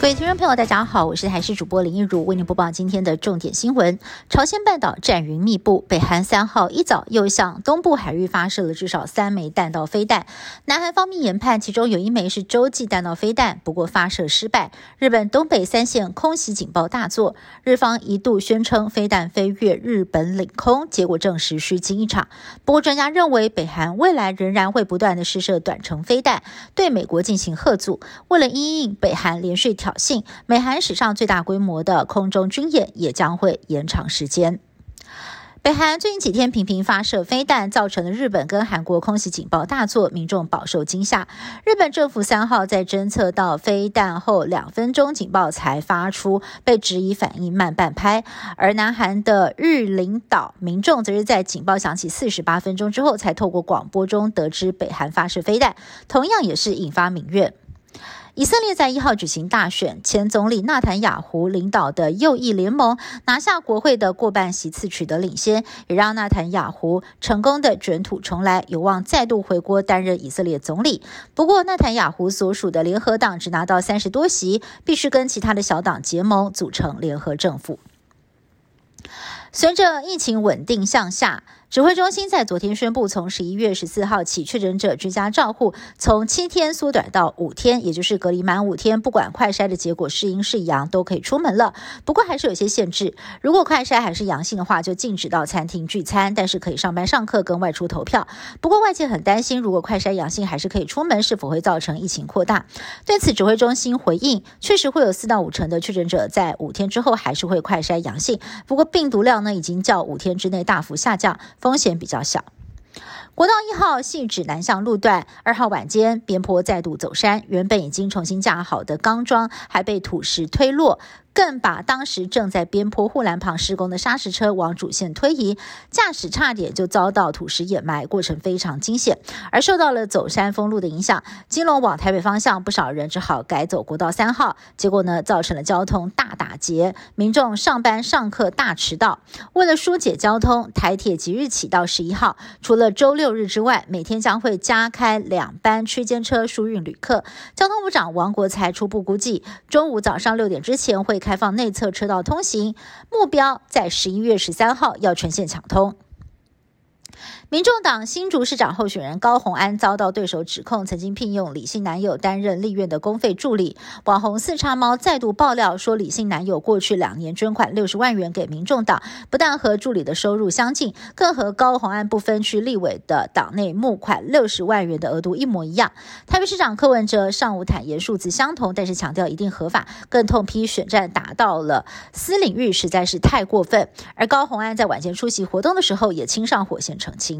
各位听众朋友，大家好，我是台视主播林一如，为您播报今天的重点新闻。朝鲜半岛战云密布，北韩三号一早又向东部海域发射了至少三枚弹道飞弹。南韩方面研判，其中有一枚是洲际弹道飞弹，不过发射失败。日本东北三线空袭警报大作，日方一度宣称飞弹飞越日本领空，结果证实虚惊一场。不过专家认为，北韩未来仍然会不断的试射短程飞弹，对美国进行贺阻。为了因应北韩连续挑。挑衅，美韩史上最大规模的空中军演也将会延长时间。北韩最近几天频频发射飞弹，造成了日本跟韩国空袭警报大作，民众饱受惊吓。日本政府三号在侦测到飞弹后两分钟警报才发出，被质疑反应慢半拍。而南韩的日领岛民众则是在警报响起四十八分钟之后，才透过广播中得知北韩发射飞弹，同样也是引发民怨。以色列在一号举行大选，前总理纳坦雅胡领导的右翼联盟拿下国会的过半席次，取得领先，也让纳坦雅胡成功的卷土重来，有望再度回国担任以色列总理。不过，纳坦雅胡所属的联合党只拿到三十多席，必须跟其他的小党结盟，组成联合政府。随着疫情稳定向下。指挥中心在昨天宣布，从十一月十四号起，确诊者居家照护从七天缩短到五天，也就是隔离满五天，不管快筛的结果是阴是阳，都可以出门了。不过还是有些限制，如果快筛还是阳性的话，就禁止到餐厅聚餐，但是可以上班上课跟外出投票。不过外界很担心，如果快筛阳性还是可以出门，是否会造成疫情扩大？对此，指挥中心回应，确实会有四到五成的确诊者在五天之后还是会快筛阳性，不过病毒量呢已经较五天之内大幅下降。风险比较小。国道一号系指南向路段，二号晚间边坡再度走山，原本已经重新架好的钢桩还被土石推落。更把当时正在边坡护栏旁施工的砂石车往主线推移，驾驶差点就遭到土石掩埋，过程非常惊险。而受到了走山封路的影响，金龙往台北方向不少人只好改走国道三号，结果呢，造成了交通大打劫，民众上班上课大迟到。为了疏解交通，台铁即日起到十一号，除了周六日之外，每天将会加开两班区间车疏运旅客。交通部长王国才初步估计，中午早上六点之前会。开放内侧车道通行，目标在十一月十三号要全线抢通。民众党新竹市长候选人高虹安遭到对手指控，曾经聘用李姓男友担任立院的公费助理。网红四叉猫再度爆料说，李姓男友过去两年捐款六十万元给民众党，不但和助理的收入相近，更和高虹安不分区立委的党内募款六十万元的额度一模一样。台北市长柯文哲上午坦言数字相同，但是强调一定合法，更痛批选战打到了私领域，实在是太过分。而高虹安在晚间出席活动的时候，也亲上火线澄清。